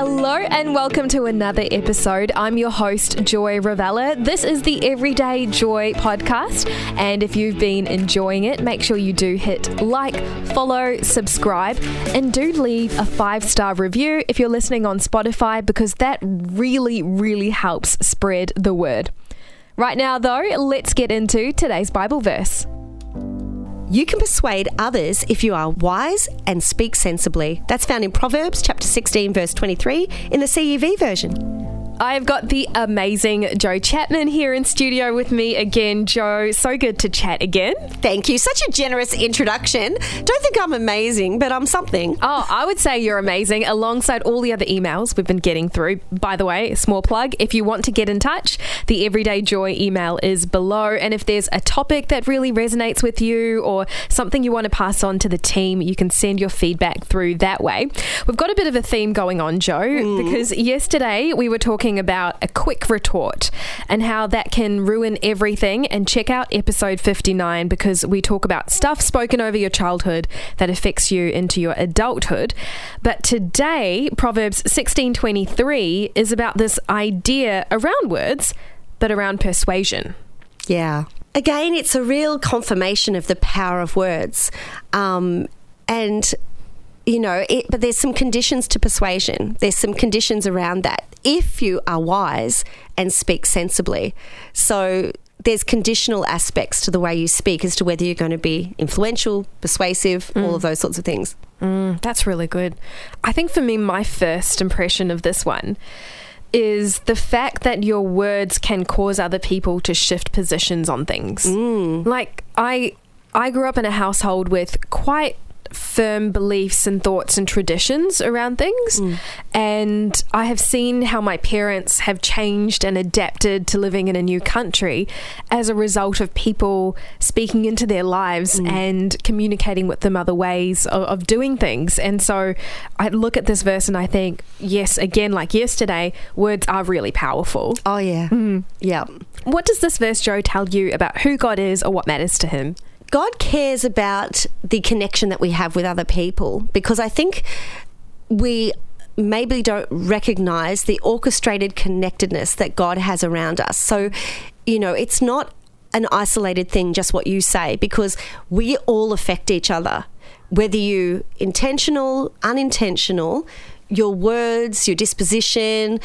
Hello and welcome to another episode. I'm your host, Joy Ravella. This is the Everyday Joy podcast. And if you've been enjoying it, make sure you do hit like, follow, subscribe, and do leave a five star review if you're listening on Spotify because that really, really helps spread the word. Right now, though, let's get into today's Bible verse. You can persuade others if you are wise and speak sensibly. That's found in Proverbs chapter 16, verse 23 in the CEV version. I've got the amazing Joe Chapman here in studio with me again. Joe, so good to chat again. Thank you. Such a generous introduction. Don't think I'm amazing, but I'm something. Oh, I would say you're amazing alongside all the other emails we've been getting through. By the way, small plug if you want to get in touch, the Everyday Joy email is below. And if there's a topic that really resonates with you or something you want to pass on to the team, you can send your feedback through that way. We've got a bit of a theme going on, Joe, mm. because yesterday we were talking talking about a quick retort and how that can ruin everything. And check out episode 59 because we talk about stuff spoken over your childhood that affects you into your adulthood. But today, Proverbs 16:23 is about this idea around words, but around persuasion. Yeah. Again, it's a real confirmation of the power of words. Um, and you know, it, but there's some conditions to persuasion. There's some conditions around that if you are wise and speak sensibly. So there's conditional aspects to the way you speak as to whether you're going to be influential, persuasive, mm. all of those sorts of things. Mm, that's really good. I think for me, my first impression of this one is the fact that your words can cause other people to shift positions on things. Mm. Like I I grew up in a household with quite firm beliefs and thoughts and traditions around things. Mm. And I have seen how my parents have changed and adapted to living in a new country as a result of people speaking into their lives mm. and communicating with them other ways of, of, doing things. And so I look at this verse and I think, yes, again, like yesterday, words are really powerful. Oh, yeah. Mm. Yeah. What does this verse, Joe, tell you about who God is or what matters to him? God cares about the connection that we have with other people because I think we maybe don't recognize the orchestrated connectedness that God has around us. So, you know, it's not an isolated thing, just what you say, because we all affect each other. Whether you intentional, unintentional, your words, your disposition,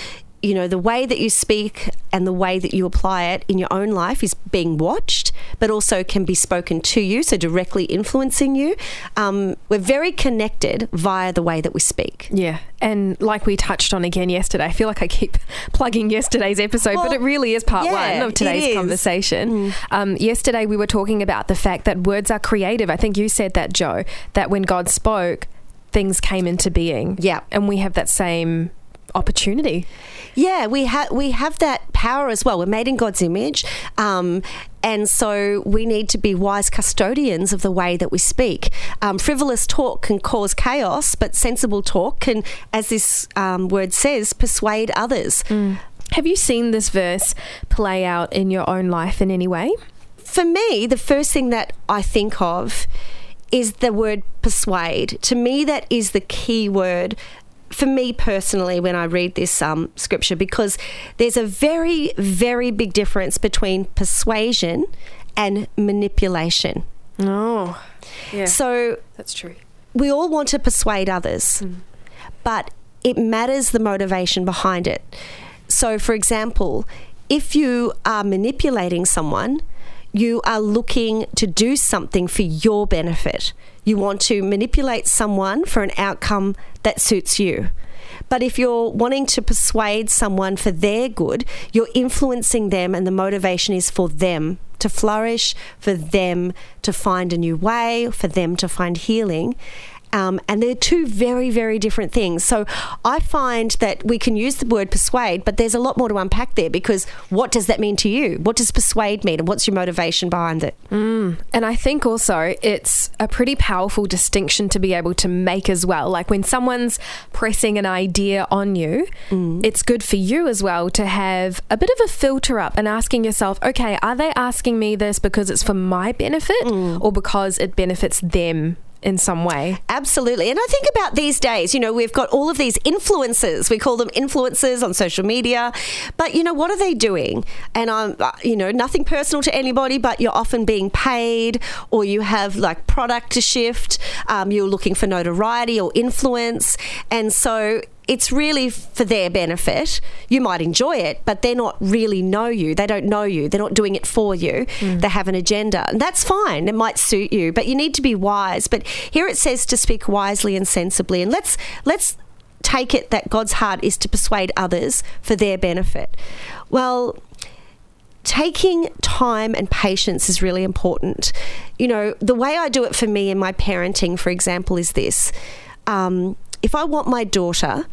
you know, the way that you speak and the way that you apply it in your own life is being watched, but also can be spoken to you, so directly influencing you. Um, we're very connected via the way that we speak. Yeah. And like we touched on again yesterday, I feel like I keep plugging yesterday's episode, well, but it really is part yeah, one of today's conversation. Mm. Um, yesterday, we were talking about the fact that words are creative. I think you said that, Joe, that when God spoke, things came into being. Yeah. And we have that same opportunity. Yeah, we have we have that power as well. We're made in God's image, um, and so we need to be wise custodians of the way that we speak. Um, frivolous talk can cause chaos, but sensible talk can, as this um, word says, persuade others. Mm. Have you seen this verse play out in your own life in any way? For me, the first thing that I think of is the word persuade. To me, that is the key word for me personally when I read this um, scripture because there's a very, very big difference between persuasion and manipulation. Oh, yeah. So that's true. We all want to persuade others, mm. but it matters the motivation behind it. So, for example, if you are manipulating someone, you are looking to do something for your benefit. You want to manipulate someone for an outcome that suits you. But if you're wanting to persuade someone for their good, you're influencing them, and the motivation is for them to flourish, for them to find a new way, for them to find healing. Um, and they're two very, very different things. So I find that we can use the word persuade, but there's a lot more to unpack there because what does that mean to you? What does persuade mean? And what's your motivation behind it? Mm. And I think also it's a pretty powerful distinction to be able to make as well. Like when someone's pressing an idea on you, mm. it's good for you as well to have a bit of a filter up and asking yourself, okay, are they asking me this because it's for my benefit mm. or because it benefits them in some way. Absolutely. And I think about these days, you know, we've got all of these influencers. We call them influencers on social media. But, you know, what are they doing? And I'm, uh, you know, nothing personal to anybody, but you're often being paid or you have like product to shift. Um, you're looking for notoriety or influence. And so it's really for their benefit. You might enjoy it, but they're not really know you. They don't know you. They're not doing it for you. Mm. They have an agenda. And that's fine. It might suit you, but you need to be wise. But here it says to speak wisely and sensibly. And let's let's take it that God's heart is to persuade others for their benefit. Well, taking time and patience is really important. You know, the way I do it for me in my parenting, for example, is this. Um, if I want my daughter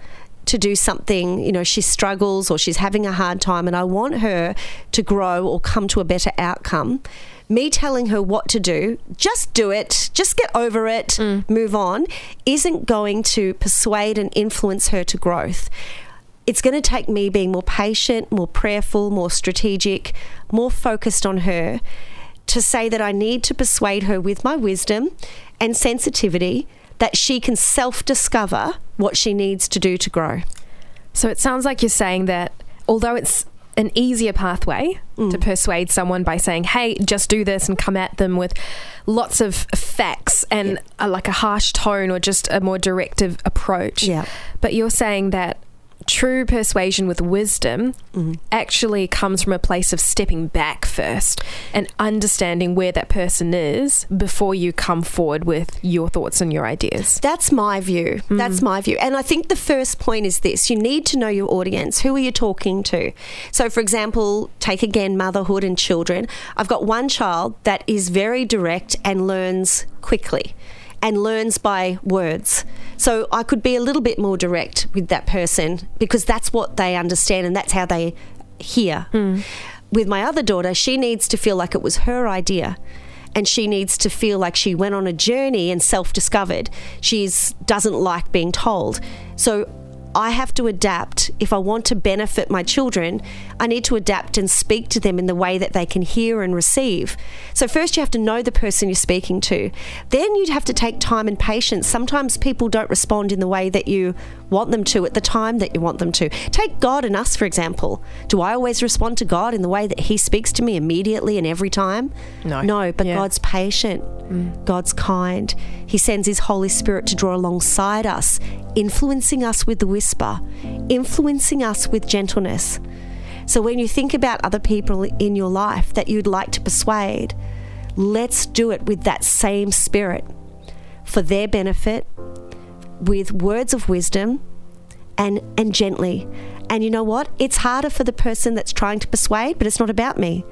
to do something, you know, she struggles or she's having a hard time, and I want her to grow or come to a better outcome, me telling her what to do, just do it, just get over it, mm. move on, isn't going to persuade and influence her to growth. It's going to take me being more patient, more prayerful, more strategic, more focused on her to say that I need to persuade her with my wisdom and sensitivity that she can self discover what she needs to do to grow. So it sounds like you're saying that although it's an easier pathway mm. to persuade someone by saying, hey, just do this and come at them with lots of facts and yeah. a, like a harsh tone or just a more directive approach. Yeah. But you're saying that true persuasion with wisdom mm-hmm. actually comes from a place of stepping back first and understanding where that person is before you come forward with your thoughts and your ideas. That's my view. Mm. That's my view. And I think the first point is this you need to know your audience. Who are you talking to? So, for example, take again motherhood and children. I've got one child that is very direct and learns quickly and learns by words. So I could be a little bit more direct with that person because that's what they understand and that's how they hear. Mm. With my other daughter, she needs to feel like it was her idea and she needs to feel like she went on a journey and self-discovered. She doesn't like being told. So I have to adapt. If I want to benefit my children, I need to adapt and speak to them in the way that they can hear and receive. So, first, you have to know the person you're speaking to. Then, you'd have to take time and patience. Sometimes people don't respond in the way that you want them to at the time that you want them to. Take God and us, for example. Do I always respond to God in the way that He speaks to me immediately and every time? No. No, but yeah. God's patient, mm. God's kind. He sends His Holy Spirit to draw alongside us, influencing us with the whisper, influencing us with gentleness. So when you think about other people in your life that you'd like to persuade, let's do it with that same spirit for their benefit with words of wisdom and and gently. And you know what? It's harder for the person that's trying to persuade, but it's not about me.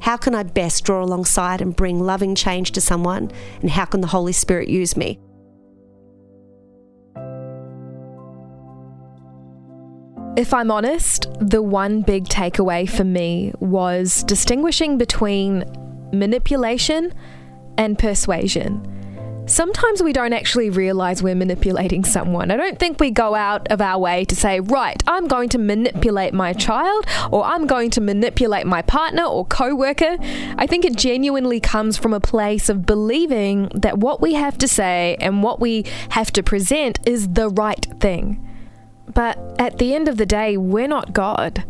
How can I best draw alongside and bring loving change to someone? And how can the Holy Spirit use me? If I'm honest, the one big takeaway for me was distinguishing between manipulation and persuasion sometimes we don't actually realize we're manipulating someone. I don't think we go out of our way to say, right, I'm going to manipulate my child or I'm going to manipulate my partner or co worker. I think it genuinely comes from a place of believing that what we have to say and what we have to present is the right thing. But at the end of the day, we're not God.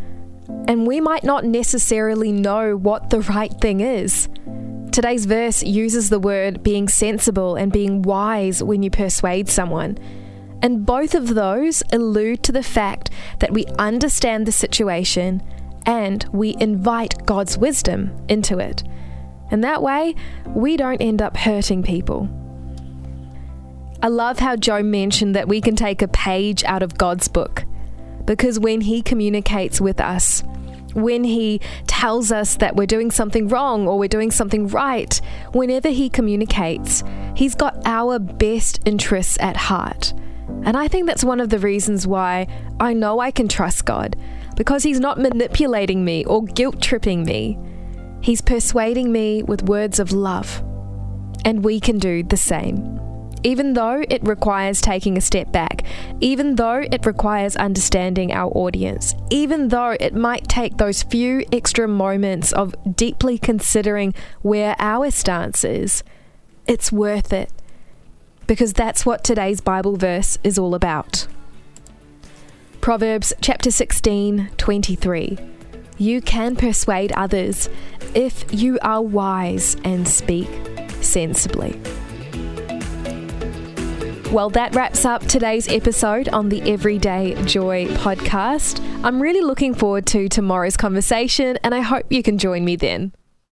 And we might not necessarily know what the right thing is. Today's verse uses the word being sensible and being wise when you persuade someone. And both of those allude to the fact that we understand the situation and we invite God's wisdom into it. And that way, we don't end up hurting people. I love how Joe mentioned that we can take a page out of God's book because when He communicates with us, when he tells us that we're doing something wrong or we're doing something right, whenever he communicates, he's got our best interests at heart. And I think that's one of the reasons why I know I can trust God, because he's not manipulating me or guilt tripping me. He's persuading me with words of love. And we can do the same even though it requires taking a step back, even though it requires understanding our audience, even though it might take those few extra moments of deeply considering where our stance is, it's worth it. because that's what today's Bible verse is all about. Proverbs chapter 16, 23. You can persuade others if you are wise and speak sensibly. Well, that wraps up today's episode on the Everyday Joy podcast. I'm really looking forward to tomorrow's conversation, and I hope you can join me then.